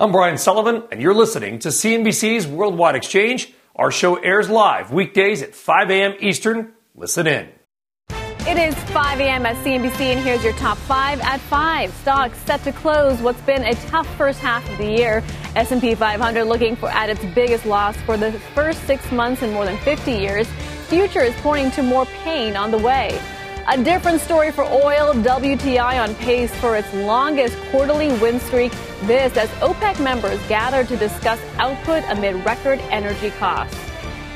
I'm Brian Sullivan, and you're listening to CNBC's Worldwide Exchange. Our show airs live weekdays at 5 a.m. Eastern. Listen in. It is 5 a.m. at CNBC, and here's your top five at five. Stocks set to close what's been a tough first half of the year. S&P 500 looking for at its biggest loss for the first six months in more than 50 years. Future is pointing to more pain on the way. A different story for oil. WTI on pace for its longest quarterly win streak. This as OPEC members gather to discuss output amid record energy costs.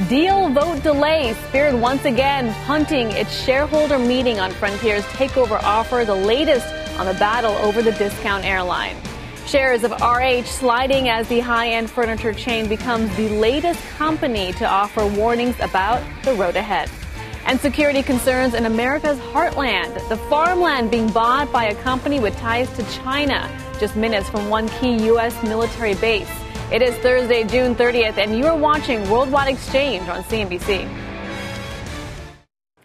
Deal vote delay. Spirit once again punting its shareholder meeting on Frontier's takeover offer, the latest on the battle over the discount airline. Shares of RH sliding as the high end furniture chain becomes the latest company to offer warnings about the road ahead and security concerns in America's heartland. The farmland being bought by a company with ties to China, just minutes from one key U.S. military base. It is Thursday, June 30th, and you are watching Worldwide Exchange on CNBC.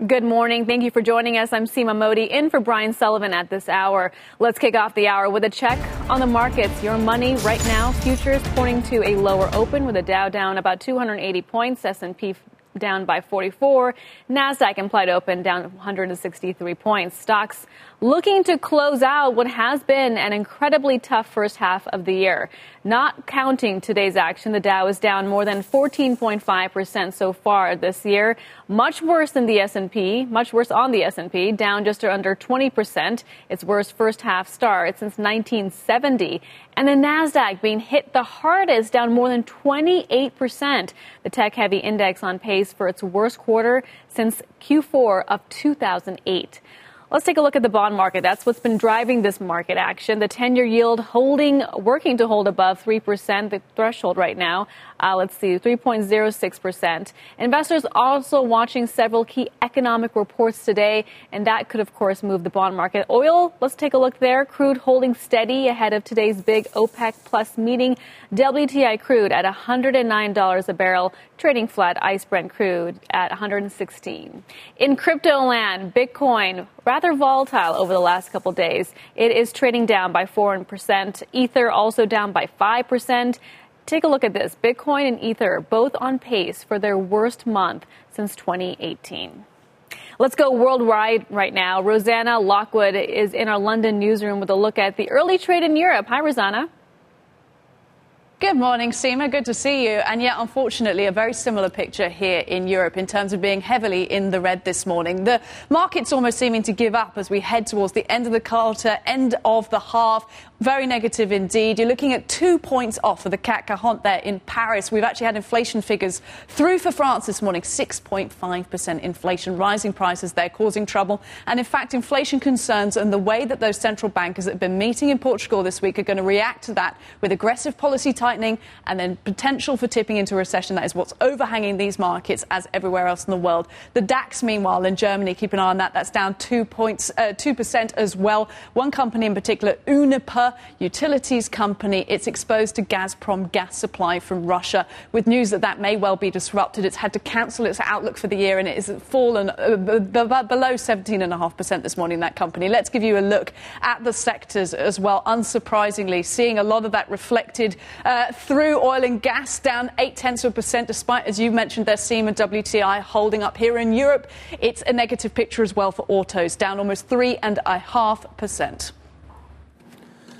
Good morning. Thank you for joining us. I'm Seema Modi in for Brian Sullivan at this hour. Let's kick off the hour with a check on the markets. Your money right now, futures pointing to a lower open with the Dow down about 280 points, S&P down by 44. NASDAQ implied open down 163 points. Stocks looking to close out what has been an incredibly tough first half of the year. Not counting today's action, the Dow is down more than 14.5% so far this year. Much worse than the S&P, much worse on the S&P, down just under 20%. Its worst first half start since 1970. And the Nasdaq being hit the hardest, down more than 28%. The tech-heavy index on pace for its worst quarter since Q4 of 2008. Let's take a look at the bond market. That's what's been driving this market action. The 10 year yield holding, working to hold above 3%, the threshold right now. Uh, let's see, 3.06%. Investors also watching several key economic reports today, and that could, of course, move the bond market. Oil, let's take a look there. Crude holding steady ahead of today's big OPEC plus meeting. WTI crude at $109 a barrel, trading flat. ICE Brent crude at 116. In crypto land, Bitcoin rather volatile over the last couple days. It is trading down by 4%. Ether also down by 5%. Take a look at this. Bitcoin and Ether both on pace for their worst month since 2018. Let's go worldwide right now. Rosanna Lockwood is in our London newsroom with a look at the early trade in Europe. Hi, Rosanna. Good morning, Seema. Good to see you. And yet, unfortunately, a very similar picture here in Europe in terms of being heavily in the red this morning. The market's almost seeming to give up as we head towards the end of the quarter, end of the half. Very negative indeed. You're looking at two points off for the CAC 40 there in Paris. We've actually had inflation figures through for France this morning 6.5% inflation, rising prices there causing trouble. And in fact, inflation concerns and the way that those central bankers that have been meeting in Portugal this week are going to react to that with aggressive policy tightening and then potential for tipping into recession. That is what's overhanging these markets as everywhere else in the world. The DAX, meanwhile, in Germany, keep an eye on that. That's down two points, uh, 2% as well. One company in particular, Uniper utilities company. It's exposed to Gazprom gas supply from Russia, with news that that may well be disrupted. It's had to cancel its outlook for the year, and it has fallen uh, below 17.5% this morning, that company. Let's give you a look at the sectors as well. Unsurprisingly, seeing a lot of that reflected uh, through oil and gas, down 8 tenths of a percent, despite, as you mentioned, their Seema WTI holding up here in Europe. It's a negative picture as well for autos, down almost 3.5%.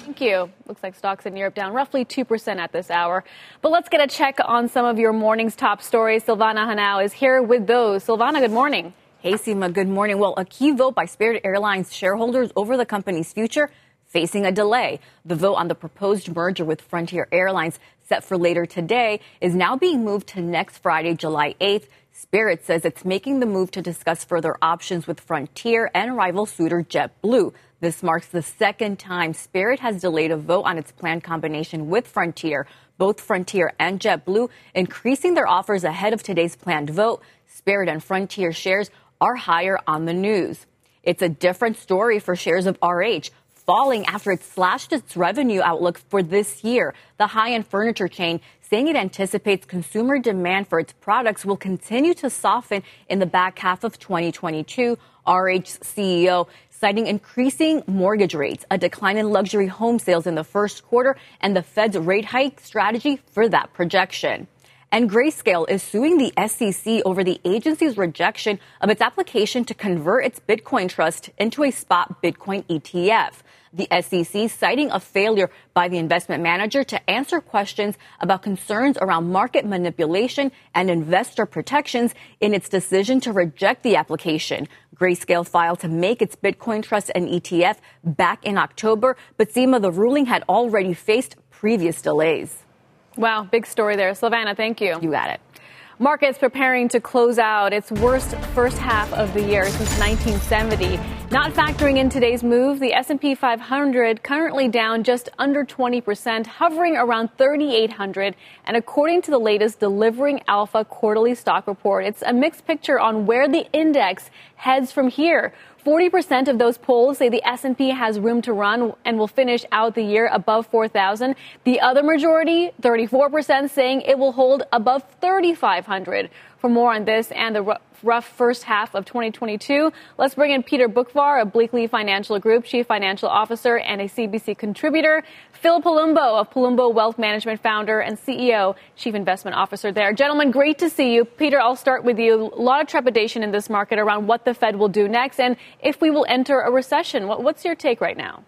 Thank you. Looks like stocks in Europe down roughly 2% at this hour. But let's get a check on some of your morning's top stories. Silvana Henao is here with those. Silvana, good morning. Hey, Seema, good morning. Well, a key vote by Spirit Airlines shareholders over the company's future facing a delay. The vote on the proposed merger with Frontier Airlines, set for later today, is now being moved to next Friday, July 8th. Spirit says it's making the move to discuss further options with Frontier and rival suitor JetBlue. This marks the second time Spirit has delayed a vote on its planned combination with Frontier. Both Frontier and JetBlue increasing their offers ahead of today's planned vote. Spirit and Frontier shares are higher on the news. It's a different story for shares of RH falling after it slashed its revenue outlook for this year. The high end furniture chain saying it anticipates consumer demand for its products will continue to soften in the back half of 2022. RH CEO citing increasing mortgage rates, a decline in luxury home sales in the first quarter, and the Fed's rate hike strategy for that projection. And Grayscale is suing the SEC over the agency's rejection of its application to convert its Bitcoin trust into a spot Bitcoin ETF. The SEC citing a failure by the investment manager to answer questions about concerns around market manipulation and investor protections in its decision to reject the application. Grayscale filed to make its Bitcoin trust an ETF back in October, but Seema, the ruling had already faced previous delays. Wow, big story there. Savannah, thank you. You got it. Markets preparing to close out its worst first half of the year since 1970. Not factoring in today's move, the S&P 500 currently down just under 20%, hovering around 3800, and according to the latest Delivering Alpha quarterly stock report, it's a mixed picture on where the index heads from here. 40% of those polls say the S&P has room to run and will finish out the year above 4,000. The other majority, 34% saying it will hold above 3,500. For more on this and the rough first half of 2022, let's bring in Peter Boockvar of Bleakley Financial Group, Chief Financial Officer and a CNBC contributor. Phil Palumbo of Palumbo Wealth Management, founder and CEO, Chief Investment Officer there. Gentlemen, great to see you. Peter, I'll start with you. A lot of trepidation in this market around what the Fed will do next and if we will enter a recession. What's your take right now?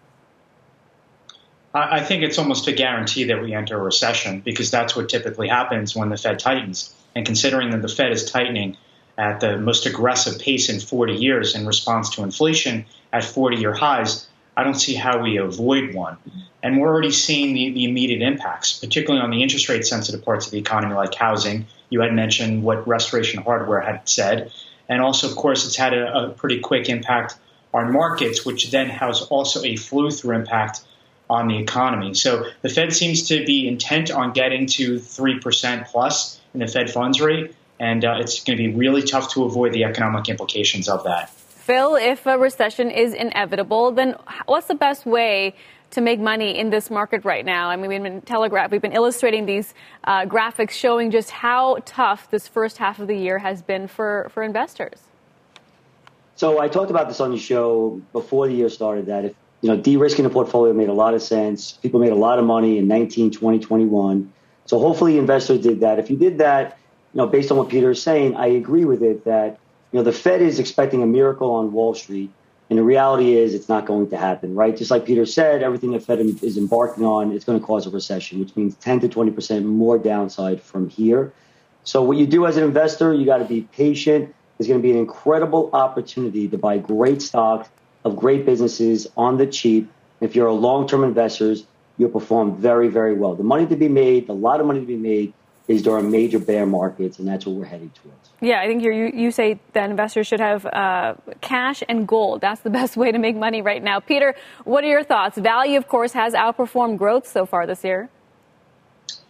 I think it's almost a guarantee that we enter a recession because that's what typically happens when the Fed tightens. And considering that the Fed is tightening at the most aggressive pace in 40 years in response to inflation at 40 year highs, I don't see how we avoid one. And we're already seeing the, the immediate impacts, particularly on the interest rate sensitive parts of the economy like housing. You had mentioned what Restoration Hardware had said. And also, of course, it's had a, a pretty quick impact on markets, which then has also a flow through impact on the economy. So the Fed seems to be intent on getting to 3% plus in the Fed funds rate and uh, it's going to be really tough to avoid the economic implications of that. Phil, if a recession is inevitable, then what's the best way to make money in this market right now? I mean, we've been telegraph, we've been illustrating these uh, graphics showing just how tough this first half of the year has been for, for investors. So I talked about this on the show before the year started that if you know de-risking the portfolio made a lot of sense, people made a lot of money in 19, 20, 21. So hopefully investors did that. If you did that, you know, based on what Peter is saying, I agree with it that, you know, the Fed is expecting a miracle on Wall Street. And the reality is it's not going to happen, right? Just like Peter said, everything the Fed is embarking on is going to cause a recession, which means 10 to 20% more downside from here. So what you do as an investor, you got to be patient. There's going to be an incredible opportunity to buy great stocks of great businesses on the cheap. If you're a long-term investor, you'll perform very, very well. The money to be made, a lot of money to be made is there during major bear markets, and that's what we're heading towards. Yeah, I think you you say that investors should have uh, cash and gold. That's the best way to make money right now. Peter, what are your thoughts? Value, of course, has outperformed growth so far this year.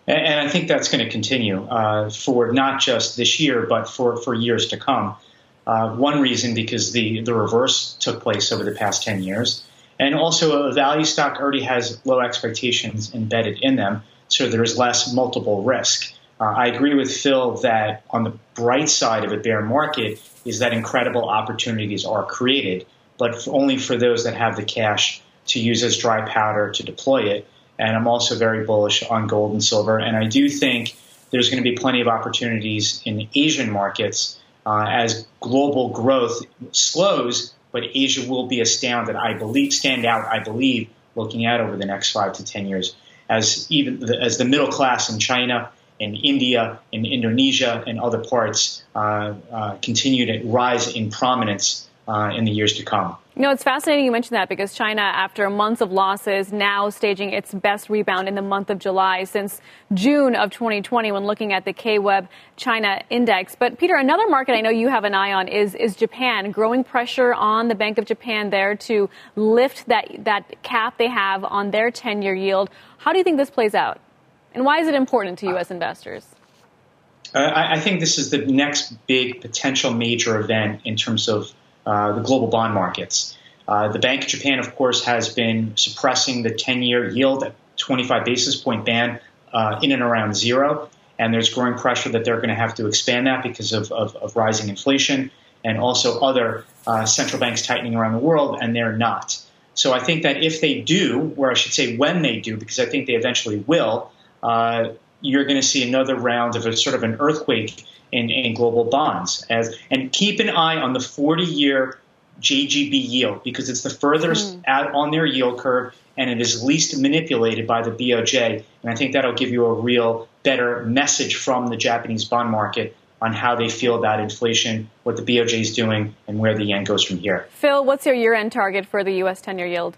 And, and I think that's going to continue uh, for not just this year, but for, for years to come. Uh, one reason because the, the reverse took place over the past 10 years. And also, a value stock already has low expectations embedded in them, so there's less multiple risk. Uh, I agree with Phil that on the bright side of a bear market is that incredible opportunities are created, but only for those that have the cash to use as dry powder to deploy it. And I'm also very bullish on gold and silver. And I do think there's going to be plenty of opportunities in Asian markets uh, as global growth slows, but Asia will be a stand I believe stand out. I believe looking at over the next five to ten years, as even the, as the middle class in China in India, in Indonesia, and other parts uh, uh, continue to rise in prominence uh, in the years to come. Know, it's fascinating you mentioned that because China, after months of losses, now staging its best rebound in the month of July since June of 2020 when looking at the KWEB China index. But Peter, another market I know you have an eye on is, is Japan, growing pressure on the Bank of Japan there to lift that, that cap they have on their 10 year yield. How do you think this plays out? And why is it important to U.S. investors? Uh, I, I think this is the next big potential major event in terms of uh, the global bond markets. Uh, the Bank of Japan, of course, has been suppressing the 10 year yield at 25 basis point band uh, in and around zero. And there's growing pressure that they're going to have to expand that because of, of, of rising inflation and also other uh, central banks tightening around the world, and they're not. So I think that if they do, or I should say when they do, because I think they eventually will, uh, you're going to see another round of a sort of an earthquake in, in global bonds. As and keep an eye on the 40 year JGB yield because it's the furthest mm. out on their yield curve and it is least manipulated by the BOJ. And I think that'll give you a real better message from the Japanese bond market on how they feel about inflation, what the BOJ is doing, and where the yen goes from here. Phil, what's your year end target for the U.S. 10 year yield?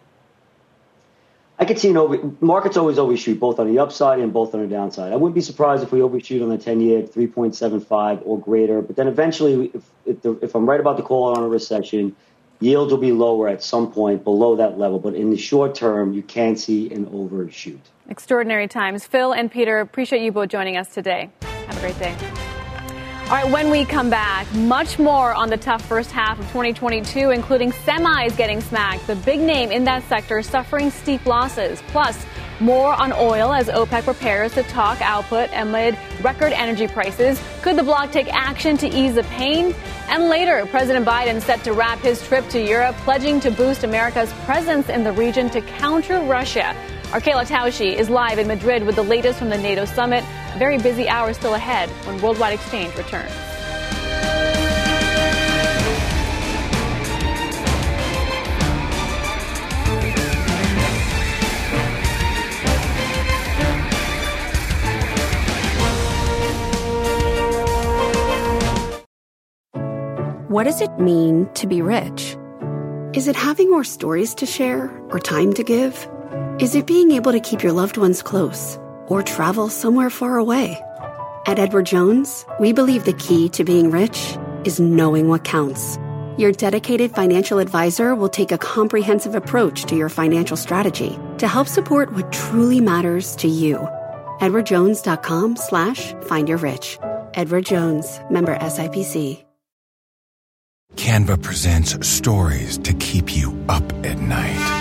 I could see an over, markets always overshoot both on the upside and both on the downside. I wouldn't be surprised if we overshoot on the 10 year 3.75 or greater, but then eventually, if, if, the, if I'm right about the call on a recession, yields will be lower at some point below that level. But in the short term, you can see an overshoot. Extraordinary times. Phil and Peter, appreciate you both joining us today. Have a great day. All right, when we come back, much more on the tough first half of 2022, including semis getting smacked. The big name in that sector suffering steep losses. Plus, more on oil as OPEC prepares to talk output amid record energy prices. Could the bloc take action to ease the pain? And later, President Biden set to wrap his trip to Europe, pledging to boost America's presence in the region to counter Russia. Our Kayla Tausche is live in Madrid with the latest from the NATO summit. A very busy hour still ahead when Worldwide Exchange returns. What does it mean to be rich? Is it having more stories to share or time to give? Is it being able to keep your loved ones close or travel somewhere far away? At Edward Jones, we believe the key to being rich is knowing what counts. Your dedicated financial advisor will take a comprehensive approach to your financial strategy to help support what truly matters to you. EdwardJones.com slash find your rich. Edward Jones, member SIPC. Canva presents stories to keep you up at night.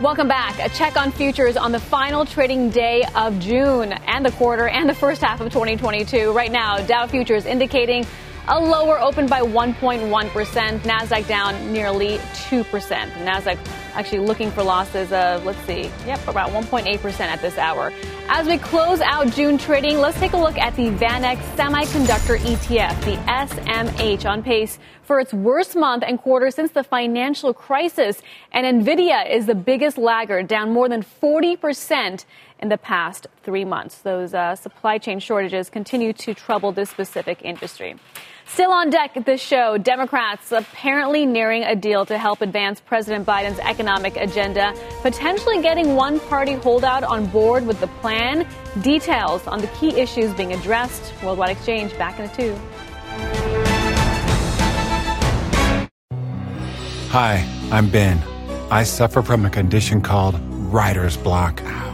Welcome back. A check on futures on the final trading day of June and the quarter and the first half of 2022. Right now, Dow futures indicating a lower open by 1.1%. Nasdaq down nearly 2%. Nasdaq actually looking for losses of, let's see, yep, about 1.8% at this hour. As we close out June trading, let's take a look at the VanEck Semiconductor ETF, the SMH, on pace for its worst month and quarter since the financial crisis. And Nvidia is the biggest laggard, down more than 40% in the past three months. Those uh, supply chain shortages continue to trouble this specific industry. Still on deck at this show, Democrats apparently nearing a deal to help advance President Biden's economic agenda, potentially getting one party holdout on board with the plan. Details on the key issues being addressed. Worldwide Exchange back in a two. Hi, I'm Ben. I suffer from a condition called writer's block.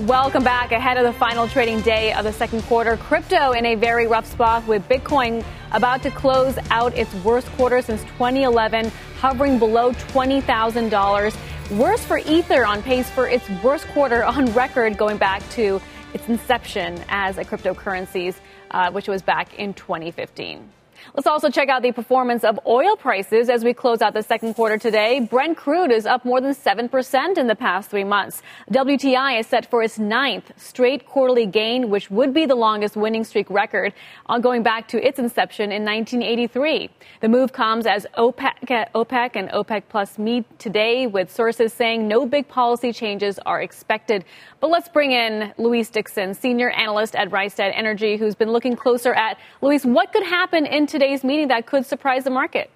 Welcome back. Ahead of the final trading day of the second quarter, crypto in a very rough spot with Bitcoin about to close out its worst quarter since 2011, hovering below $20,000. Worse for Ether on pace for its worst quarter on record going back to its inception as a cryptocurrency, uh, which was back in 2015. Let's also check out the performance of oil prices as we close out the second quarter today. Brent crude is up more than 7% in the past three months. WTI is set for its ninth straight quarterly gain, which would be the longest winning streak record on going back to its inception in 1983. The move comes as OPEC, uh, OPEC and OPEC Plus meet today with sources saying no big policy changes are expected. But let's bring in Louise Dixon, senior analyst at Rystad Energy, who's been looking closer at, Louise, what could happen in today's meeting that could surprise the market?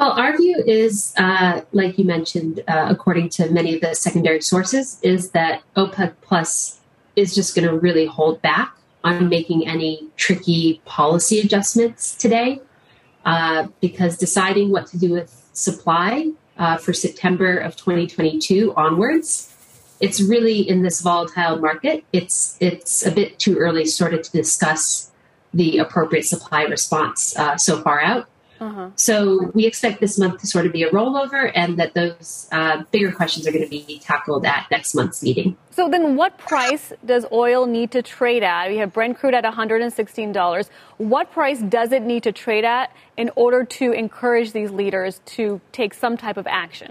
Well, our view is, uh, like you mentioned, uh, according to many of the secondary sources, is that OPEC Plus is just going to really hold back on making any tricky policy adjustments today, uh, because deciding what to do with supply uh, for September of 2022 onwards it's really in this volatile market. It's it's a bit too early, sort of, to discuss the appropriate supply response uh, so far out. Uh-huh. So we expect this month to sort of be a rollover, and that those uh, bigger questions are going to be tackled at next month's meeting. So then, what price does oil need to trade at? We have Brent crude at $116. What price does it need to trade at in order to encourage these leaders to take some type of action?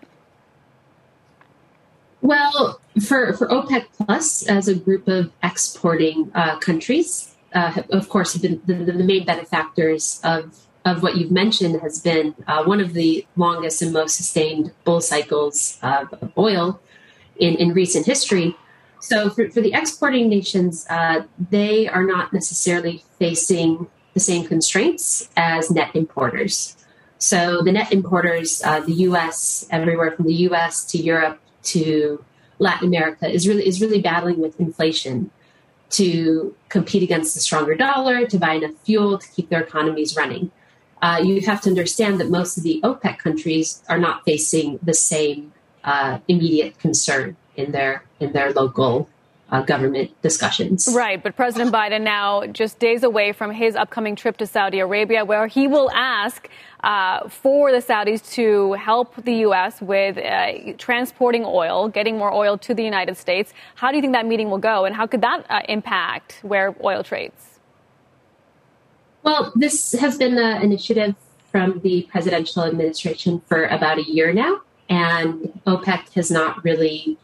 Well, for, for OPEC Plus, as a group of exporting uh, countries, uh, of course, been the, the, main benefactors of, of what you've mentioned has been uh, one of the longest and most sustained bull cycles of, of oil in, in recent history. So, for, for the exporting nations, uh, they are not necessarily facing the same constraints as net importers. So, the net importers, uh, the US, everywhere from the US to Europe to Latin America is really is really battling with inflation to compete against the stronger dollar, to buy enough fuel to keep their economies running. Uh, you have to understand that most of the OPEC countries are not facing the same uh, immediate concern in their in their local uh, government discussions. Right, but President Biden now just days away from his upcoming trip to Saudi Arabia, where he will ask uh, for the Saudis to help the U.S. with uh, transporting oil, getting more oil to the United States. How do you think that meeting will go, and how could that uh, impact where oil trades? Well, this has been an initiative from the presidential administration for about a year now, and OPEC has not really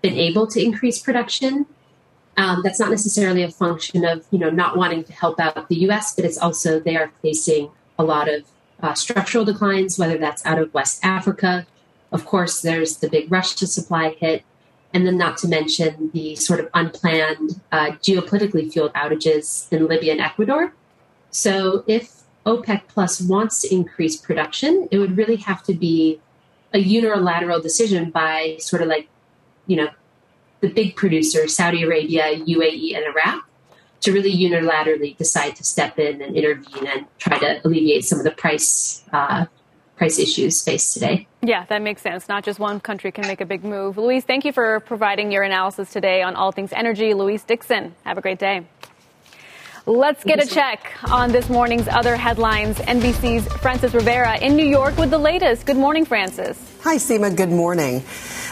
been able to increase production. Um, that's not necessarily a function of you know not wanting to help out the U.S., but it's also they are facing a lot of uh, structural declines, whether that's out of West Africa. Of course, there's the big Russia supply hit, and then not to mention the sort of unplanned uh, geopolitically fueled outages in Libya and Ecuador. So, if OPEC Plus wants to increase production, it would really have to be a unilateral decision by sort of like you know, the big producers, Saudi Arabia, UAE, and Iraq, to really unilaterally decide to step in and intervene and try to alleviate some of the price uh, price issues faced today. Yeah, that makes sense. Not just one country can make a big move. Louise, thank you for providing your analysis today on all things energy. Louise Dixon, have a great day. Let's get a check on this morning's other headlines. NBC's Frances Rivera in New York with the latest. Good morning, Frances. Hi, Seema. Good morning.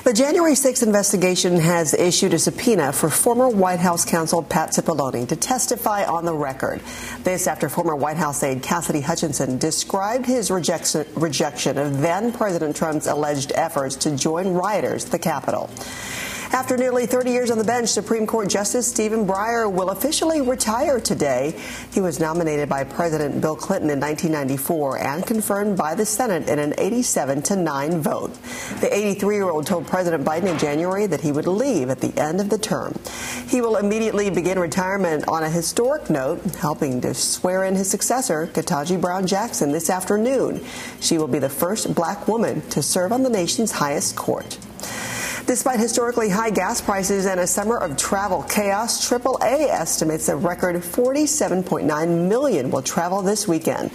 The January 6th investigation has issued a subpoena for former White House counsel Pat Cipollone to testify on the record. This after former White House aide Cassidy Hutchinson described his rejection, rejection of then President Trump's alleged efforts to join rioters at the Capitol. After nearly 30 years on the bench, Supreme Court Justice Stephen Breyer will officially retire today. He was nominated by President Bill Clinton in 1994 and confirmed by the Senate in an 87 to 9 vote. The 83 year old told President Biden in January that he would leave at the end of the term. He will immediately begin retirement on a historic note, helping to swear in his successor, Ketanji Brown Jackson, this afternoon. She will be the first black woman to serve on the nation's highest court. Despite historically high gas prices and a summer of travel chaos, AAA estimates a record 47.9 million will travel this weekend.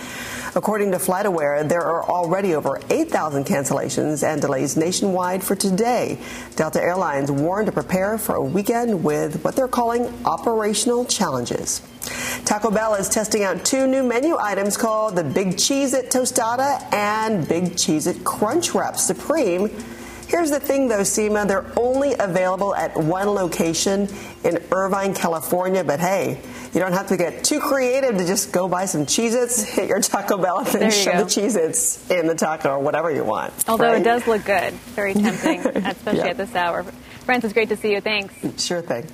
According to FlightAware, there are already over 8,000 cancellations and delays nationwide for today. Delta Airlines warned to prepare for a weekend with what they're calling operational challenges. Taco Bell is testing out two new menu items called the Big Cheez-It Tostada and Big Cheez-It Crunch Wrap Supreme. Here's the thing, though, Seema. They're only available at one location in Irvine, California. But hey, you don't have to get too creative to just go buy some Cheez Its, hit your Taco Bell, and then shove go. the Cheez Its in the taco or whatever you want. Although right? it does look good. Very tempting, especially yeah. at this hour. Frances, great to see you. Thanks. Sure thing.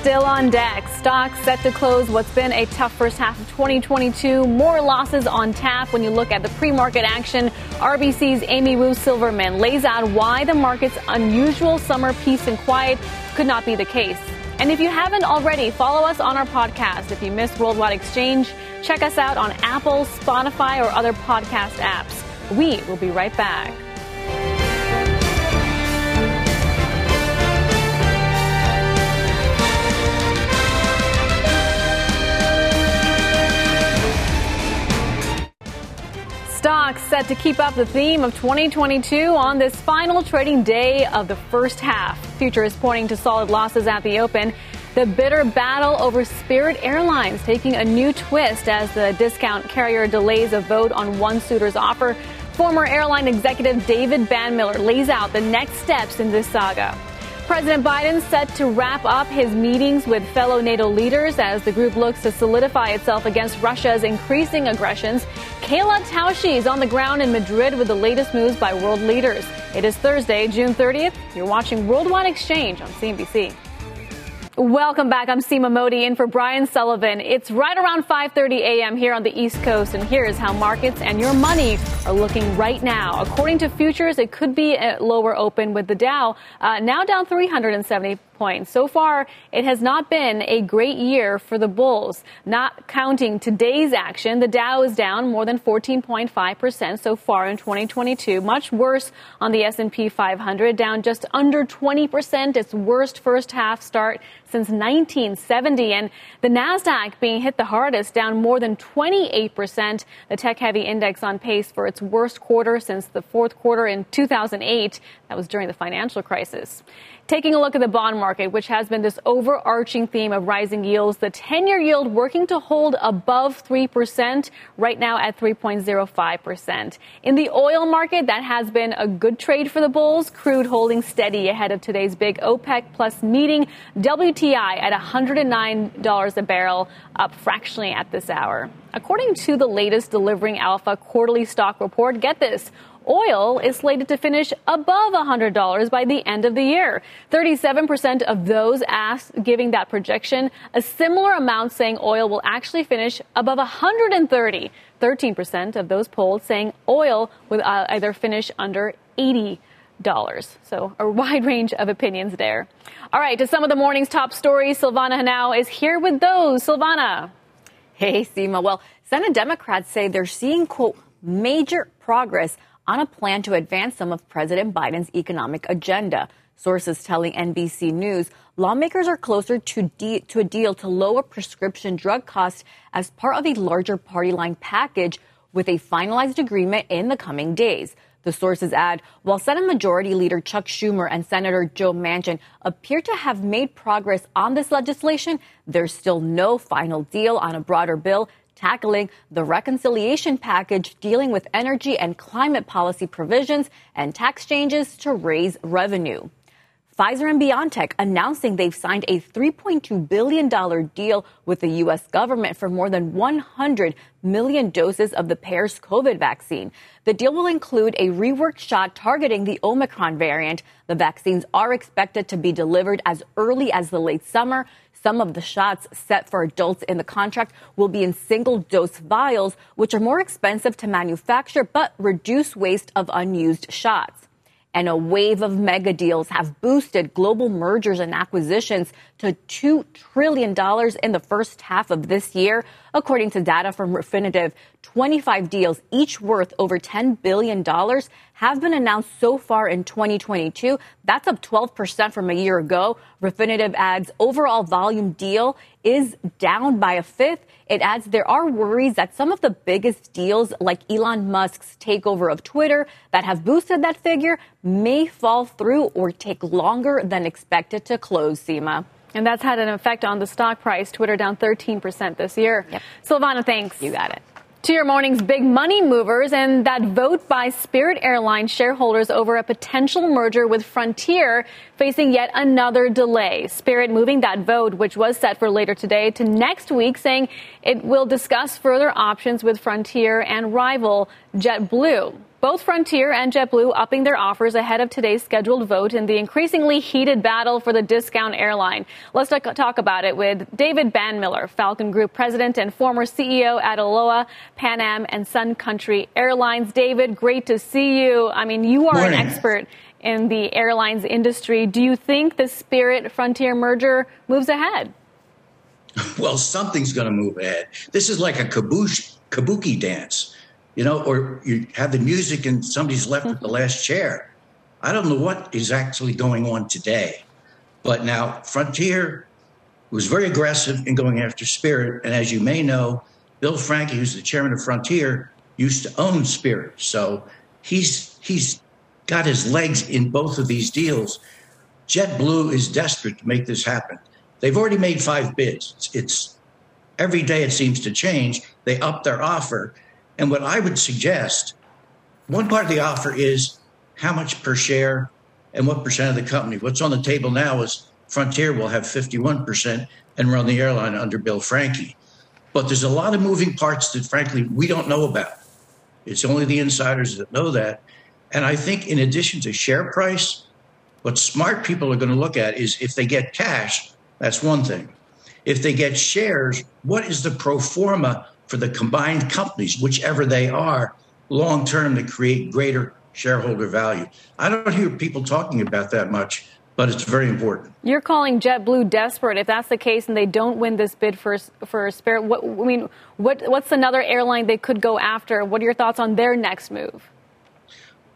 Still on deck, stocks set to close what's been a tough first half of 2022. More losses on tap when you look at the pre-market action. RBC's Amy Wu Silverman lays out why the market's unusual summer peace and quiet could not be the case. And if you haven't already, follow us on our podcast. If you missed Worldwide Exchange, check us out on Apple, Spotify, or other podcast apps. We will be right back. Stocks set to keep up the theme of 2022 on this final trading day of the first half. Futures pointing to solid losses at the open. The bitter battle over Spirit Airlines taking a new twist as the discount carrier delays a vote on one suitor's offer. Former airline executive David Banmiller lays out the next steps in this saga. President Biden set to wrap up his meetings with fellow NATO leaders as the group looks to solidify itself against Russia's increasing aggressions. Kayla Tausche is on the ground in Madrid with the latest moves by world leaders. It is Thursday, June 30th. You're watching Worldwide Exchange on CNBC. Welcome back. I'm Seema Modi in for Brian Sullivan. It's right around 5:30 a.m. here on the East Coast, and here's how markets and your money are looking right now. According to futures, it could be a lower open with the Dow uh, now down 370 points. So far, it has not been a great year for the bulls. Not counting today's action, the Dow is down more than 14.5% so far in 2022. Much worse on the S&P 500, down just under 20%, its worst first half start since 1970. And the Nasdaq being hit the hardest, down more than 28%. The tech-heavy index on pace for its worst quarter since the fourth quarter in 2008. That was during the financial crisis. Taking a look at the bond market, which has been this overarching theme of rising yields, the 10 year yield working to hold above 3%, right now at 3.05%. In the oil market, that has been a good trade for the bulls. Crude holding steady ahead of today's big OPEC plus meeting. WTI at $109 a barrel, up fractionally at this hour. According to the latest Delivering Alpha quarterly stock report, get this oil is slated to finish above $100 by the end of the year. 37% of those asked giving that projection, a similar amount saying oil will actually finish above 130. 13% of those polled saying oil will uh, either finish under 80 dollars. So a wide range of opinions there. All right, to some of the morning's top stories, Silvana Henao is here with those. Silvana. Hey, Seema. Well, Senate Democrats say they're seeing, quote, major progress on a plan to advance some of President Biden's economic agenda. Sources telling NBC News lawmakers are closer to, de- to a deal to lower prescription drug costs as part of a larger party line package with a finalized agreement in the coming days. The sources add, while Senate Majority Leader Chuck Schumer and Senator Joe Manchin appear to have made progress on this legislation, there's still no final deal on a broader bill tackling the reconciliation package dealing with energy and climate policy provisions and tax changes to raise revenue. Pfizer and BioNTech announcing they've signed a $3.2 billion deal with the U.S. government for more than 100 million doses of the pair's COVID vaccine. The deal will include a reworked shot targeting the Omicron variant. The vaccines are expected to be delivered as early as the late summer. Some of the shots set for adults in the contract will be in single dose vials, which are more expensive to manufacture but reduce waste of unused shots and a wave of mega deals have boosted global mergers and acquisitions to $2 trillion in the first half of this year. According to data from Refinitiv, 25 deals, each worth over $10 billion, have been announced so far in 2022. That's up 12% from a year ago. Refinitiv adds overall volume deal is down by a fifth. It adds there are worries that some of the biggest deals, like Elon Musk's takeover of Twitter, that have boosted that figure may fall through or take longer than expected to close, Seema. And that's had an effect on the stock price. Twitter down 13% this year. Yep. Silvana, thanks. You got it. To your morning's big money movers and that vote by Spirit Airlines shareholders over a potential merger with Frontier facing yet another delay. Spirit moving that vote, which was set for later today, to next week, saying it will discuss further options with Frontier and rival JetBlue. Both Frontier and JetBlue upping their offers ahead of today's scheduled vote in the increasingly heated battle for the discount airline. Let's talk about it with David Banmiller, Falcon Group president and former CEO at Aloha, Pan Am, and Sun Country Airlines. David, great to see you. I mean, you are Morning. an expert in the airlines industry. Do you think the Spirit Frontier merger moves ahead? Well, something's going to move ahead. This is like a kabush, kabuki dance you know, or you have the music and somebody's left with the last chair. I don't know what is actually going on today. But now, Frontier was very aggressive in going after Spirit. And as you may know, Bill Franke, who's the chairman of Frontier, used to own Spirit. So he's he's got his legs in both of these deals. JetBlue is desperate to make this happen. They've already made five bids. It's, it's every day it seems to change. They up their offer. And what I would suggest, one part of the offer is how much per share and what percent of the company. What's on the table now is Frontier will have 51% and run the airline under Bill Franke. But there's a lot of moving parts that, frankly, we don't know about. It's only the insiders that know that. And I think, in addition to share price, what smart people are going to look at is if they get cash, that's one thing. If they get shares, what is the pro forma for the combined companies, whichever they are, long term to create greater shareholder value. I don't hear people talking about that much, but it's very important. You're calling JetBlue desperate. If that's the case, and they don't win this bid for for Spirit, what, I mean, what what's another airline they could go after? What are your thoughts on their next move?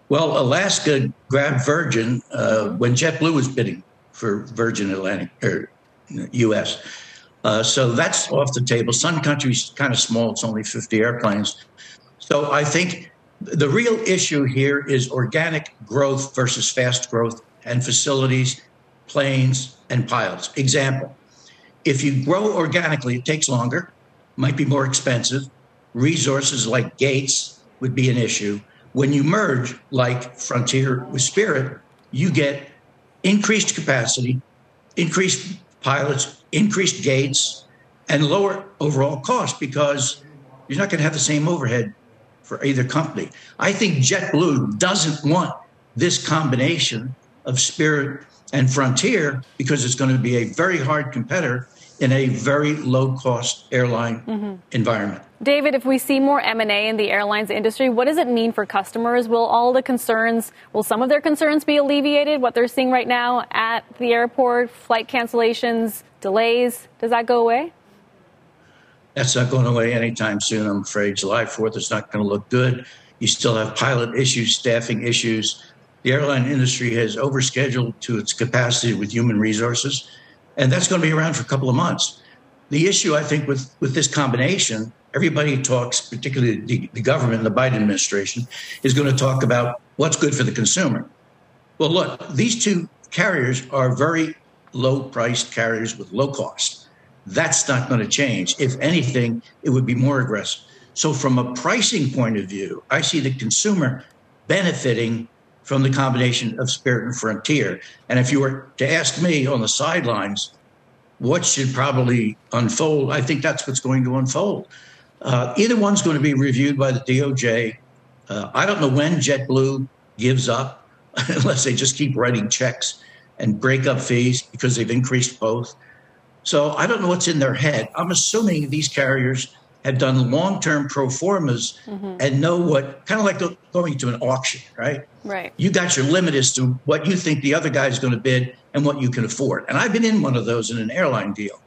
Well, Alaska grabbed Virgin uh, when JetBlue was bidding for Virgin Atlantic or U.S. Uh, so that's off the table. Sun Country's kind of small; it's only 50 airplanes. So I think the real issue here is organic growth versus fast growth and facilities, planes, and pilots. Example: if you grow organically, it takes longer, might be more expensive. Resources like gates would be an issue. When you merge, like Frontier with Spirit, you get increased capacity, increased pilots, increased gates, and lower overall cost because you're not going to have the same overhead for either company. I think JetBlue doesn't want this combination of Spirit and Frontier because it's going to be a very hard competitor in a very low cost airline mm-hmm. environment. David, if we see more M&A in the airlines industry, what does it mean for customers? Will all the concerns, will some of their concerns be alleviated? What they're seeing right now at the airport, flight cancellations, delays, does that go away? That's not going away anytime soon, I'm afraid. July 4th is not going to look good. You still have pilot issues, staffing issues. The airline industry has overscheduled to its capacity with human resources, and that's going to be around for a couple of months. The issue, I think, with, with this combination everybody talks, particularly the, the government, the Biden administration, is going to talk about what's good for the consumer. Well, look, these two carriers are very low priced carriers with low cost. That's not going to change. If anything, it would be more aggressive. So, from a pricing point of view, I see the consumer benefiting from the combination of Spirit and Frontier. And if you were to ask me on the sidelines, what should probably unfold, I think that's what's going to unfold. Uh, either one's going to be reviewed by the DOJ. Uh, I don't know when JetBlue gives up, unless they just keep writing checks and break up fees because they've increased both. So I don't know what's in their head. I'm assuming these carriers have done long-term pro formas mm-hmm. and know what kind of like going to an auction, right? Right. You got your limit as to what you think the other guy is going to bid and what you can afford. And I've been in one of those in an airline deal,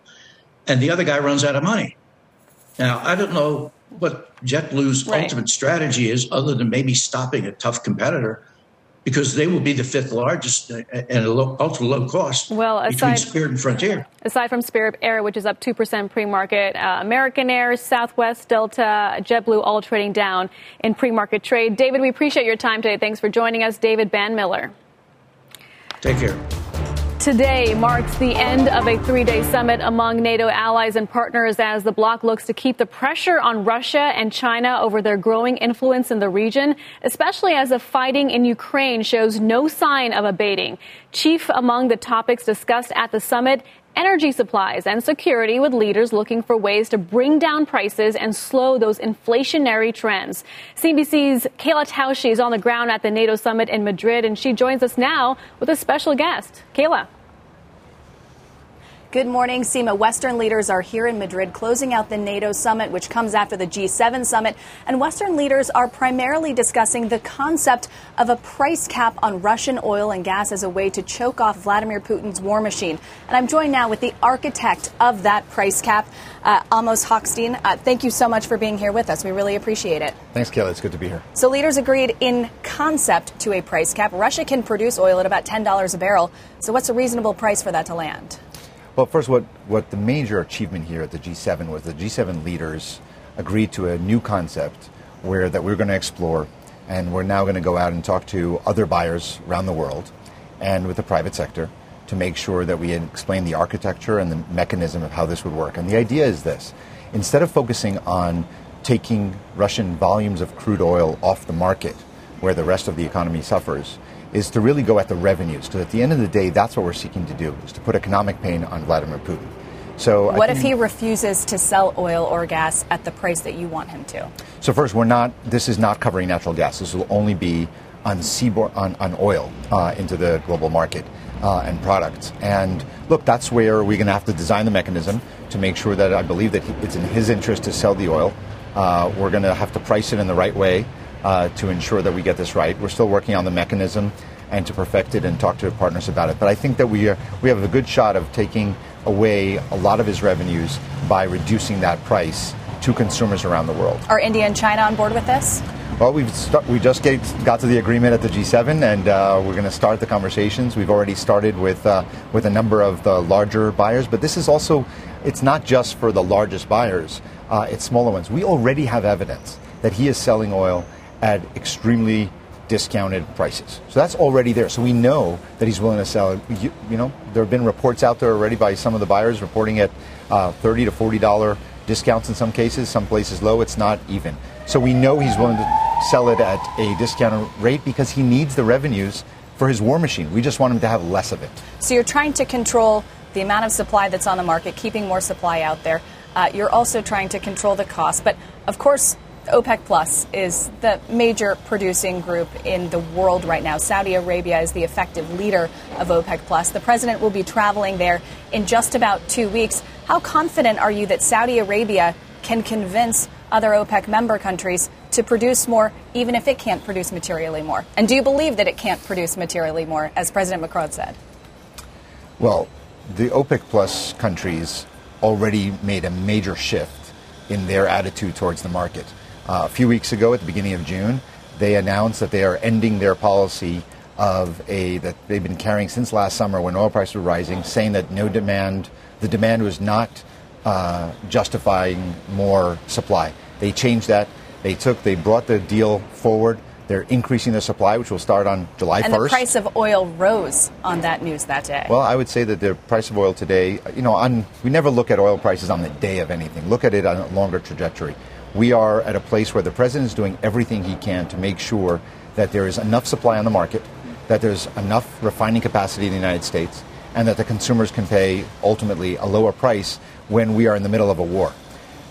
and the other guy runs out of money. Now I don't know what JetBlue's right. ultimate strategy is, other than maybe stopping a tough competitor because they will be the fifth largest and a low, ultra low cost well, aside, between Spirit and Frontier. Aside from Spirit Air, which is up 2% pre-market, uh, American Air, Southwest, Delta, JetBlue all trading down in pre-market trade. David, we appreciate your time today. Thanks for joining us. David Banmiller. Take care. Today marks the end of a three day summit among NATO allies and partners as the bloc looks to keep the pressure on Russia and China over their growing influence in the region, especially as the fighting in Ukraine shows no sign of abating. Chief among the topics discussed at the summit energy supplies and security with leaders looking for ways to bring down prices and slow those inflationary trends. CNBC's Kayla Tausche is on the ground at the NATO summit in Madrid and she joins us now with a special guest. Kayla. Good morning, Seema. Western leaders are here in Madrid closing out the NATO summit, which comes after the G7 summit. And Western leaders are primarily discussing the concept of a price cap on Russian oil and gas as a way to choke off Vladimir Putin's war machine. And I'm joined now with the architect of that price cap, uh, Amos Hochstein. Uh, thank you so much for being here with us. We really appreciate it. Thanks, Kayla. It's good to be here. So, leaders agreed in concept to a price cap. Russia can produce oil at about $10 a barrel. So, what's a reasonable price for that to land? Well, first, what, what the major achievement here at the G7 was the G7 leaders agreed to a new concept where that we're going to explore, and we're now going to go out and talk to other buyers around the world and with the private sector to make sure that we explain the architecture and the mechanism of how this would work. And the idea is this instead of focusing on taking Russian volumes of crude oil off the market, where the rest of the economy suffers, is to really go at the revenues. Because at the end of the day, that's what we're seeking to do, is to put economic pain on Vladimir Putin. So what if he refuses to sell oil or gas at the price that you want him to? So first, we're not. This is not covering natural gas. This will only be on seaborne on, on oil uh, into the global market uh, and products. And look, that's where we're going to have to design the mechanism to make sure that I believe that it's in his interest to sell the oil. Uh, we're going to have to price it in the right way uh, to ensure that we get this right. We're still working on the mechanism and to perfect it and talk to partners about it. But I think that we are, we have a good shot of taking away a lot of his revenues by reducing that price to consumers around the world. Are India and China on board with this? Well, we've st- we just get, got to the agreement at the G7, and uh, we're going to start the conversations. We've already started with uh, with a number of the larger buyers, but this is also it's not just for the largest buyers; uh, it's smaller ones. We already have evidence that he is selling oil at extremely discounted prices. So that's already there. So we know that he's willing to sell. You, you know, there have been reports out there already by some of the buyers reporting at uh, 30 to 40 dollar discounts in some cases, some places low. It's not even. So we know he's willing to sell it at a discounted rate because he needs the revenues for his war machine. We just want him to have less of it. So you're trying to control the amount of supply that's on the market, keeping more supply out there. Uh, you're also trying to control the cost. But of course, OPEC Plus is the major producing group in the world right now. Saudi Arabia is the effective leader of OPEC Plus. The president will be traveling there in just about two weeks. How confident are you that Saudi Arabia can convince other OPEC member countries to produce more, even if it can't produce materially more? And do you believe that it can't produce materially more, as President Macron said? Well, the OPEC Plus countries already made a major shift in their attitude towards the market. Uh, a few weeks ago, at the beginning of June, they announced that they are ending their policy of a that they've been carrying since last summer when oil prices were rising, saying that no demand, the demand was not uh, justifying more supply. They changed that. They took, they brought the deal forward. They're increasing their supply, which will start on July 1st. And the price of oil rose on that news that day. Well, I would say that the price of oil today, you know, on, we never look at oil prices on the day of anything. Look at it on a longer trajectory we are at a place where the president is doing everything he can to make sure that there is enough supply on the market, that there's enough refining capacity in the United States, and that the consumers can pay ultimately a lower price when we are in the middle of a war.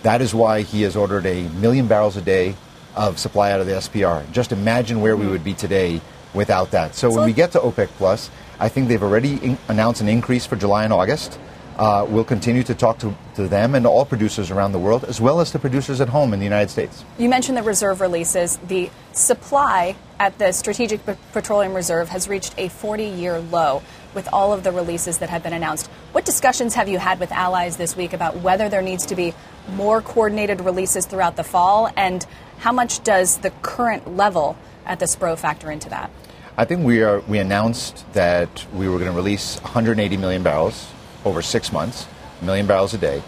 That is why he has ordered a million barrels a day of supply out of the SPR. Just imagine where we would be today without that. So, when we get to OPEC Plus, I think they've already in- announced an increase for July and August. Uh, we'll continue to talk to, to them and all producers around the world, as well as to producers at home in the United States. You mentioned the reserve releases. The supply at the Strategic Petroleum Reserve has reached a 40 year low with all of the releases that have been announced. What discussions have you had with allies this week about whether there needs to be more coordinated releases throughout the fall? And how much does the current level at the SPRO factor into that? I think we are. We announced that we were going to release 180 million barrels over six months, a million barrels a day.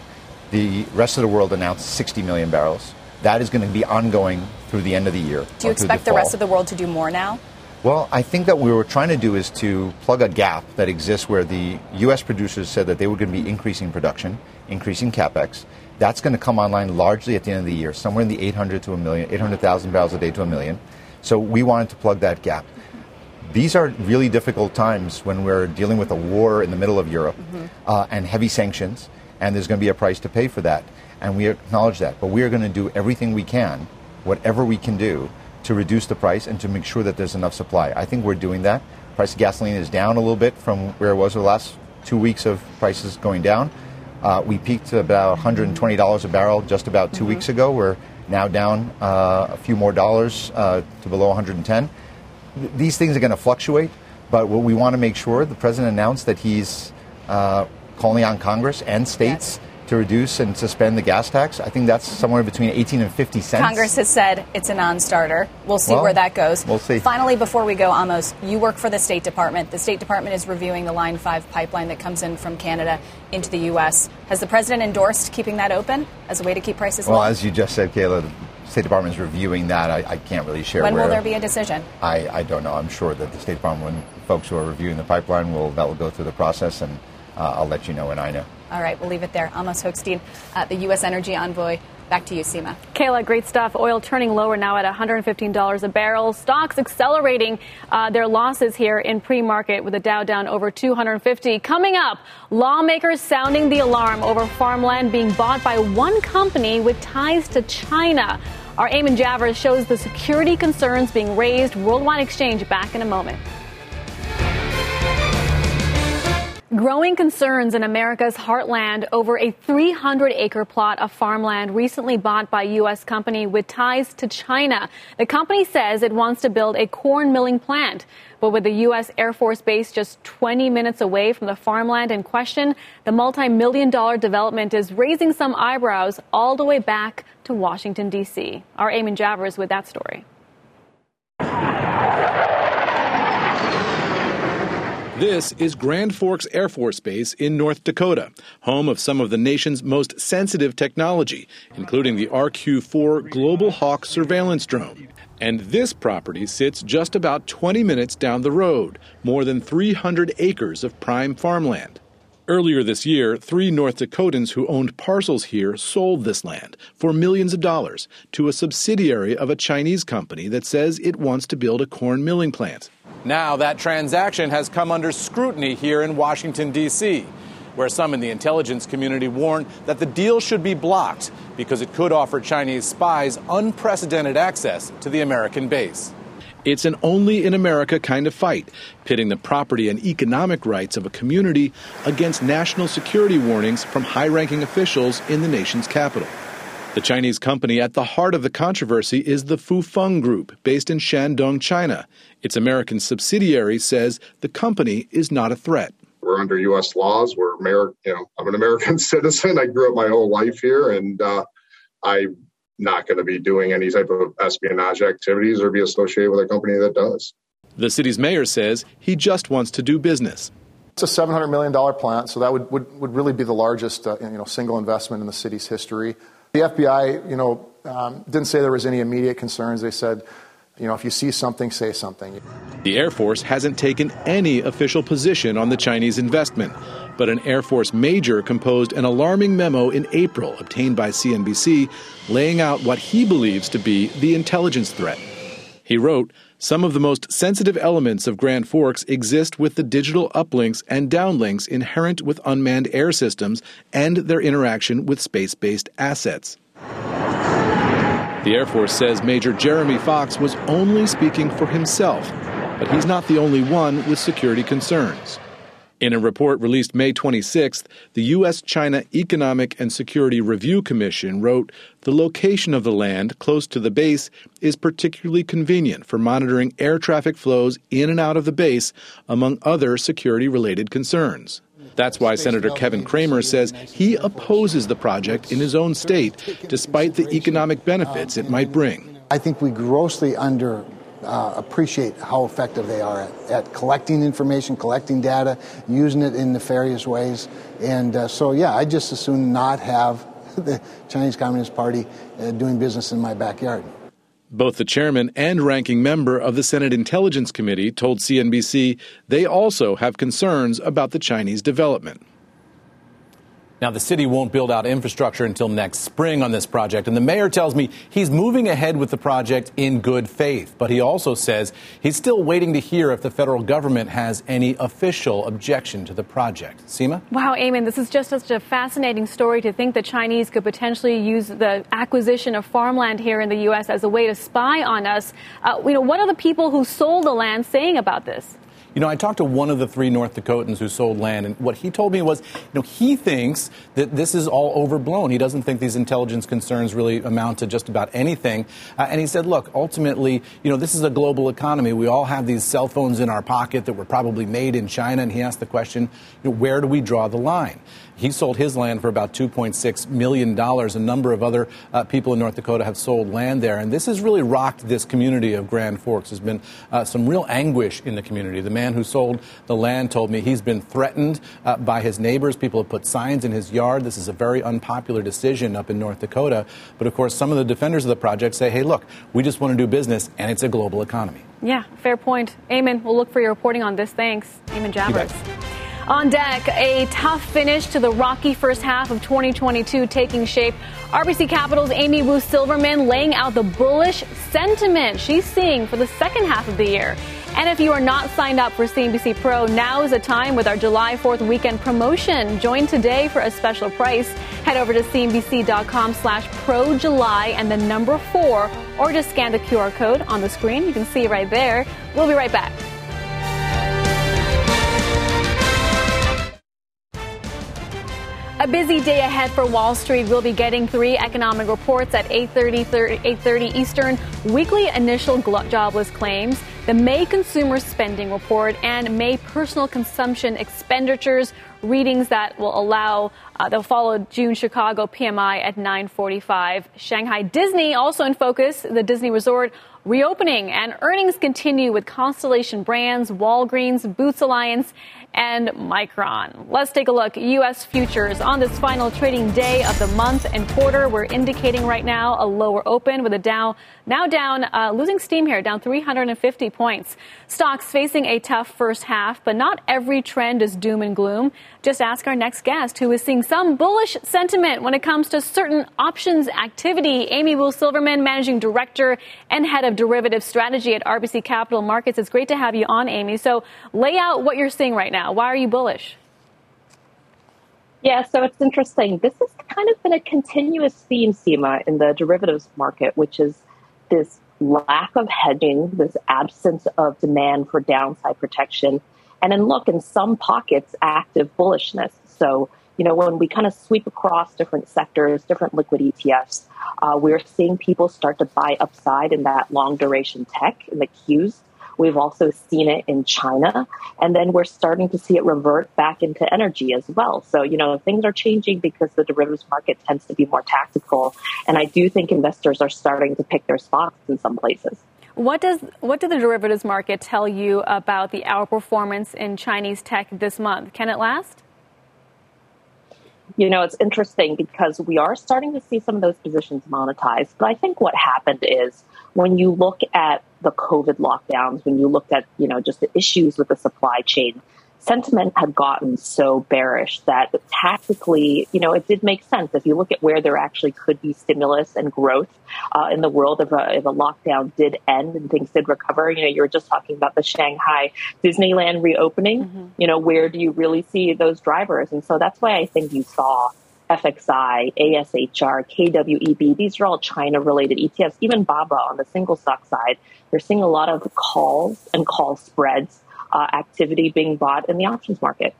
The rest of the world announced 60 million barrels. That is going to be ongoing through the end of the year. Do you expect the, the rest of the world to do more now? Well, I think that what we were trying to do is to plug a gap that exists where the U.S. producers said that they were going to be increasing production, increasing capex. That's going to come online largely at the end of the year, somewhere in the 800 to a million, 800,000 barrels a day to a million. So we wanted to plug that gap these are really difficult times when we're dealing with a war in the middle of Europe mm-hmm. uh, and heavy sanctions, and there's going to be a price to pay for that. And we acknowledge that. But we are going to do everything we can, whatever we can do, to reduce the price and to make sure that there's enough supply. I think we're doing that. Price of gasoline is down a little bit from where it was the last two weeks of prices going down. Uh, we peaked about $120 a barrel just about 2 mm-hmm. weeks ago. We're now down uh, a few more dollars uh, to below 110 these things are going to fluctuate, but what we want to make sure the president announced that he's uh, calling on Congress and states. Yes. To reduce and suspend the gas tax, I think that's somewhere between 18 and 50 cents. Congress has said it's a non-starter. We'll see well, where that goes. We'll see. Finally, before we go, Amos, you work for the State Department. The State Department is reviewing the Line 5 pipeline that comes in from Canada into the U.S. Has the president endorsed keeping that open as a way to keep prices low? Well, as you just said, Kayla, State Department is reviewing that. I, I can't really share. When where, will there be a decision? I, I don't know. I'm sure that the State Department, folks who are reviewing the pipeline, will that will go through the process, and uh, I'll let you know when I know. All right, we'll leave it there. Amos Hochstein, uh, the U.S. Energy Envoy. Back to you, Seema. Kayla, great stuff. Oil turning lower now at $115 a barrel. Stocks accelerating uh, their losses here in pre-market with the Dow down over 250. Coming up, lawmakers sounding the alarm over farmland being bought by one company with ties to China. Our Eamon Javers shows the security concerns being raised. Worldwide Exchange back in a moment. Growing concerns in America's heartland over a 300 acre plot of farmland recently bought by a U.S. company with ties to China. The company says it wants to build a corn milling plant. But with the U.S. Air Force Base just 20 minutes away from the farmland in question, the multi million dollar development is raising some eyebrows all the way back to Washington, D.C. Our Eamon Javers with that story. This is Grand Forks Air Force Base in North Dakota, home of some of the nation's most sensitive technology, including the RQ 4 Global Hawk surveillance drone. And this property sits just about 20 minutes down the road, more than 300 acres of prime farmland. Earlier this year, three North Dakotans who owned parcels here sold this land for millions of dollars to a subsidiary of a Chinese company that says it wants to build a corn milling plant. Now, that transaction has come under scrutiny here in Washington, D.C., where some in the intelligence community warn that the deal should be blocked because it could offer Chinese spies unprecedented access to the American base. It's an only in America kind of fight, pitting the property and economic rights of a community against national security warnings from high ranking officials in the nation's capital. The Chinese company at the heart of the controversy is the Fufeng Group, based in Shandong, China. Its American subsidiary says the company is not a threat. We're under U.S. laws. We're Amer- you know, I'm an American citizen. I grew up my whole life here, and uh, I'm not going to be doing any type of espionage activities or be associated with a company that does. The city's mayor says he just wants to do business. It's a $700 million plant, so that would, would, would really be the largest uh, you know, single investment in the city's history. The FBI, you know, um, didn't say there was any immediate concerns. They said, you know, if you see something, say something. The Air Force hasn't taken any official position on the Chinese investment, but an Air Force major composed an alarming memo in April obtained by CNBC laying out what he believes to be the intelligence threat. He wrote, Some of the most sensitive elements of Grand Forks exist with the digital uplinks and downlinks inherent with unmanned air systems and their interaction with space based assets. The Air Force says Major Jeremy Fox was only speaking for himself, but he's not the only one with security concerns. In a report released May 26th, the U.S. China Economic and Security Review Commission wrote the location of the land close to the base is particularly convenient for monitoring air traffic flows in and out of the base, among other security related concerns. That's why Senator Kevin Cramer says he opposes the project in his own state, despite the economic benefits it might bring. I think we grossly under uh, appreciate how effective they are at, at, collecting information, collecting data, using it in nefarious ways. And uh, so, yeah, I just as soon not have the Chinese Communist Party uh, doing business in my backyard. Both the chairman and ranking member of the Senate Intelligence Committee told CNBC they also have concerns about the Chinese development. Now, the city won't build out infrastructure until next spring on this project, and the mayor tells me he's moving ahead with the project in good faith. But he also says he's still waiting to hear if the federal government has any official objection to the project. Seema? Wow, Eamon, this is just such a fascinating story to think the Chinese could potentially use the acquisition of farmland here in the U.S. as a way to spy on us. Uh, you know, what are the people who sold the land saying about this? You know, I talked to one of the three North Dakotans who sold land, and what he told me was, you know, he thinks that this is all overblown. He doesn't think these intelligence concerns really amount to just about anything. Uh, and he said, look, ultimately, you know, this is a global economy. We all have these cell phones in our pocket that were probably made in China. And he asked the question, you know, where do we draw the line? He sold his land for about $2.6 million. A number of other uh, people in North Dakota have sold land there. And this has really rocked this community of Grand Forks. There's been uh, some real anguish in the community. The man who sold the land told me he's been threatened uh, by his neighbors. People have put signs in his yard. This is a very unpopular decision up in North Dakota. But of course, some of the defenders of the project say, hey, look, we just want to do business, and it's a global economy. Yeah, fair point. Eamon, we'll look for your reporting on this. Thanks. Eamon Javers. On deck, a tough finish to the rocky first half of 2022 taking shape. RBC Capital's Amy Wu Silverman laying out the bullish sentiment she's seeing for the second half of the year. And if you are not signed up for CNBC Pro, now is the time with our July 4th weekend promotion. Join today for a special price. Head over to cnbc.com slash pro July and the number four, or just scan the QR code on the screen. You can see right there. We'll be right back. Busy day ahead for Wall Street. We'll be getting three economic reports at 8:30 8:30 Eastern. Weekly initial jobless claims, the May consumer spending report, and May personal consumption expenditures readings that will allow uh, they'll follow June Chicago PMI at 9:45. Shanghai Disney also in focus. The Disney Resort reopening and earnings continue with Constellation Brands, Walgreens, Boots Alliance, and Micron. Let's take a look. U.S. futures on this final trading day of the month and quarter. We're indicating right now a lower open with a Dow now down, uh, losing steam here, down 350 points. Stocks facing a tough first half, but not every trend is doom and gloom. Just ask our next guest, who is seeing some bullish sentiment when it comes to certain options activity. Amy Wu Silverman, Managing Director and Head of Derivative Strategy at RBC Capital Markets. It's great to have you on, Amy. So lay out what you're seeing right now. Why are you bullish? Yeah, so it's interesting. This has kind of been a continuous theme, Seema, in the derivatives market, which is this lack of hedging, this absence of demand for downside protection, and then look, in some pockets, active bullishness. So, you know, when we kind of sweep across different sectors, different liquid ETFs, uh, we're seeing people start to buy upside in that long duration tech in the Qs We've also seen it in China. And then we're starting to see it revert back into energy as well. So, you know, things are changing because the derivatives market tends to be more tactical. And I do think investors are starting to pick their spots in some places. What does what did the derivatives market tell you about the outperformance in Chinese tech this month? Can it last? You know, it's interesting because we are starting to see some of those positions monetized. But I think what happened is when you look at the COVID lockdowns, when you looked at, you know, just the issues with the supply chain, sentiment had gotten so bearish that tactically, you know, it did make sense. If you look at where there actually could be stimulus and growth uh, in the world if a, if a lockdown did end and things did recover, you know, you were just talking about the Shanghai Disneyland reopening. Mm-hmm. You know, where do you really see those drivers? And so that's why I think you saw FXI, ASHR, KWEB. These are all China related ETFs. Even BABA on the single stock side, they're seeing a lot of calls and call spreads uh, activity being bought in the options market.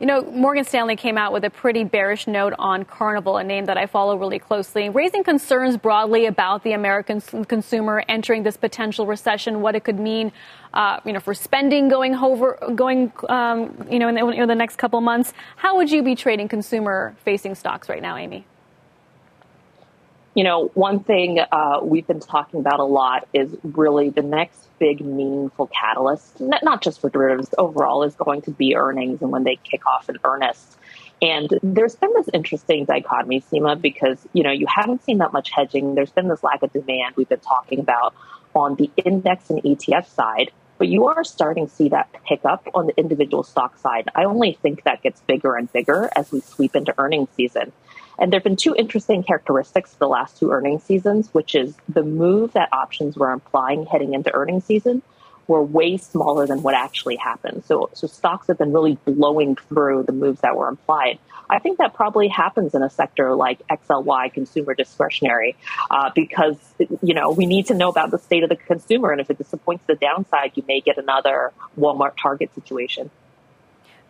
You know, Morgan Stanley came out with a pretty bearish note on Carnival, a name that I follow really closely, raising concerns broadly about the American consumer entering this potential recession, what it could mean, uh, you know, for spending going over, going, um, you know, in the, in the next couple months. How would you be trading consumer-facing stocks right now, Amy? You know, one thing uh, we've been talking about a lot is really the next big, meaningful catalyst, not just for derivatives overall, is going to be earnings and when they kick off in earnest. And there's been this interesting dichotomy, Seema, because, you know, you haven't seen that much hedging. There's been this lack of demand we've been talking about on the index and ETF side, but you are starting to see that pick up on the individual stock side. I only think that gets bigger and bigger as we sweep into earnings season. And there have been two interesting characteristics the last two earnings seasons, which is the move that options were implying heading into earnings season were way smaller than what actually happened. So, so stocks have been really blowing through the moves that were implied. I think that probably happens in a sector like XLY, consumer discretionary, uh, because you know we need to know about the state of the consumer, and if it disappoints the downside, you may get another Walmart Target situation.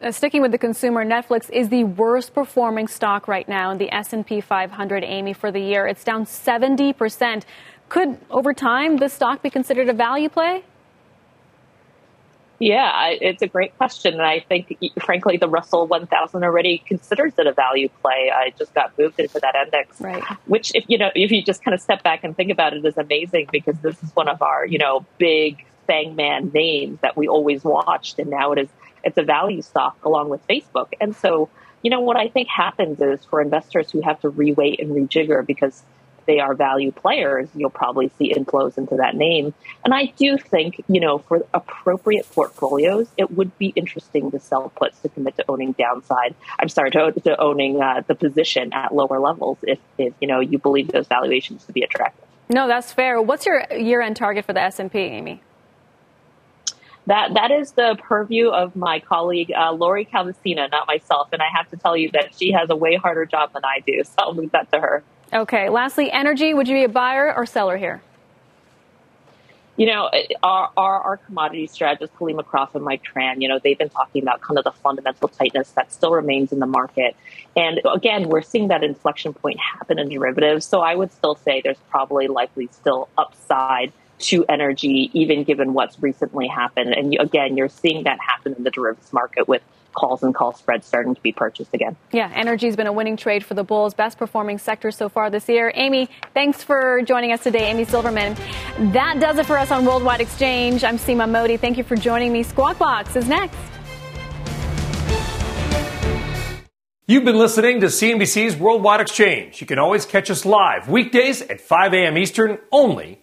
Uh, sticking with the consumer, Netflix is the worst performing stock right now in the S&P 500, Amy, for the year. It's down 70%. Could, over time, this stock be considered a value play? Yeah, it's a great question. And I think, frankly, the Russell 1000 already considers it a value play. I just got moved into that index, right. which, if you know, if you just kind of step back and think about it, is amazing because this is one of our, you know, big Fangman names that we always watched. And now it is it's a value stock along with Facebook. And so, you know, what I think happens is for investors who have to reweight and rejigger because they are value players, you'll probably see inflows into that name. And I do think, you know, for appropriate portfolios, it would be interesting to sell puts to commit to owning downside. I'm sorry, to, to owning uh, the position at lower levels if, if, you know, you believe those valuations to be attractive. No, that's fair. What's your year-end target for the S&P, Amy? That that is the purview of my colleague uh, Lori Calvasina, not myself. And I have to tell you that she has a way harder job than I do. So I'll leave that to her. Okay. Lastly, energy. Would you be a buyer or seller here? You know, our, our, our commodity strategist, Helima Croft and Mike Tran, you know, they've been talking about kind of the fundamental tightness that still remains in the market. And again, we're seeing that inflection point happen in derivatives. So I would still say there's probably likely still upside to energy, even given what's recently happened. And you, again, you're seeing that happen in the derivatives market with calls and call spreads starting to be purchased again. Yeah, energy's been a winning trade for the Bulls, best performing sector so far this year. Amy, thanks for joining us today, Amy Silverman. That does it for us on Worldwide Exchange. I'm Seema Modi. Thank you for joining me. Squawk Box is next. You've been listening to CNBC's Worldwide Exchange. You can always catch us live weekdays at 5 a.m. Eastern only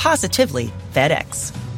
positively FedEx.